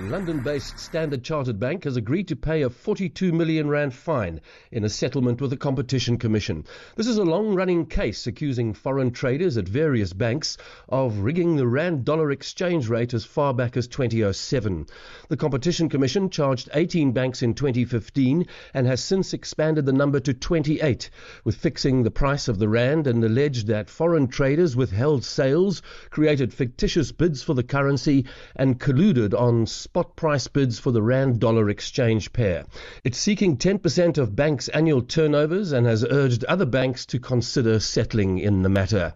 London based Standard Chartered Bank has agreed to pay a 42 million rand fine in a settlement with the Competition Commission. This is a long running case accusing foreign traders at various banks of rigging the rand dollar exchange rate as far back as 2007. The Competition Commission charged 18 banks in 2015 and has since expanded the number to 28, with fixing the price of the rand and alleged that foreign traders withheld sales, created fictitious bids for the currency, and colluded on spot price bids for the rand dollar exchange pair. It's seeking 10% of banks' annual turnovers and has urged other banks to consider settling in the matter.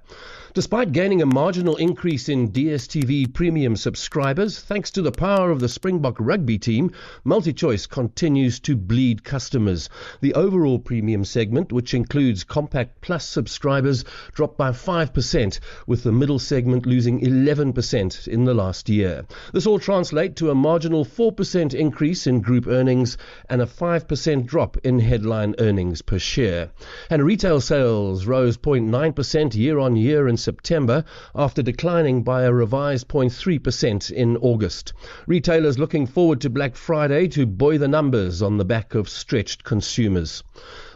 Despite gaining a marginal increase in DSTV premium subscribers, thanks to the power of the Springbok rugby team, MultiChoice continues to bleed customers. The overall premium segment, which includes Compact Plus subscribers, dropped by 5%, with the middle segment losing 11% in the last year. This all translates to a marginal 4% increase in group earnings and a 5% drop in headline earnings per share. And retail sales rose 0.9% year on year in September after declining by a revised 0.3% in August. Retailers looking forward to Black Friday to buoy the numbers on the back of stretched consumers.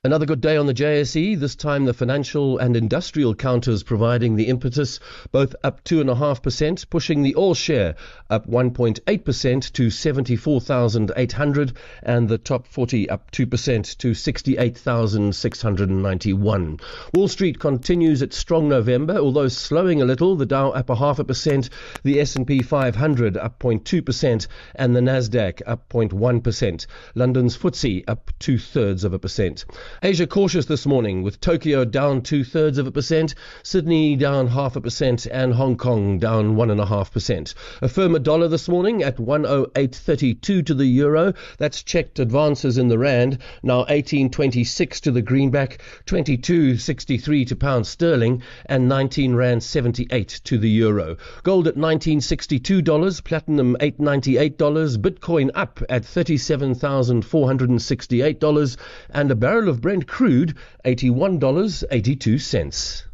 Another good day on the JSE, this time the financial and industrial counters providing the impetus, both up 2.5%, pushing the all share up 1.8% to 74,800 and the top 40 up 2% to 68,691. Wall Street continues its strong November, although slowing a little, the Dow up a half a percent, the S&P 500 up 0.2% and the Nasdaq up 0.1%. London's FTSE up two thirds of a percent. Asia cautious this morning with Tokyo down two thirds of a percent, Sydney down half a percent, and Hong Kong down one and a half percent. A firmer dollar this morning at 108.32 to the euro. That's checked advances in the rand. Now 18.26 to the greenback, 22.63 to pound sterling, and 19 rand 78 to the euro. Gold at 1962 dollars, platinum 898 dollars, Bitcoin up at 37,468 dollars, and a barrel of Brent crude, $81.82.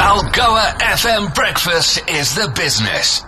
Algoa FM Breakfast is the business.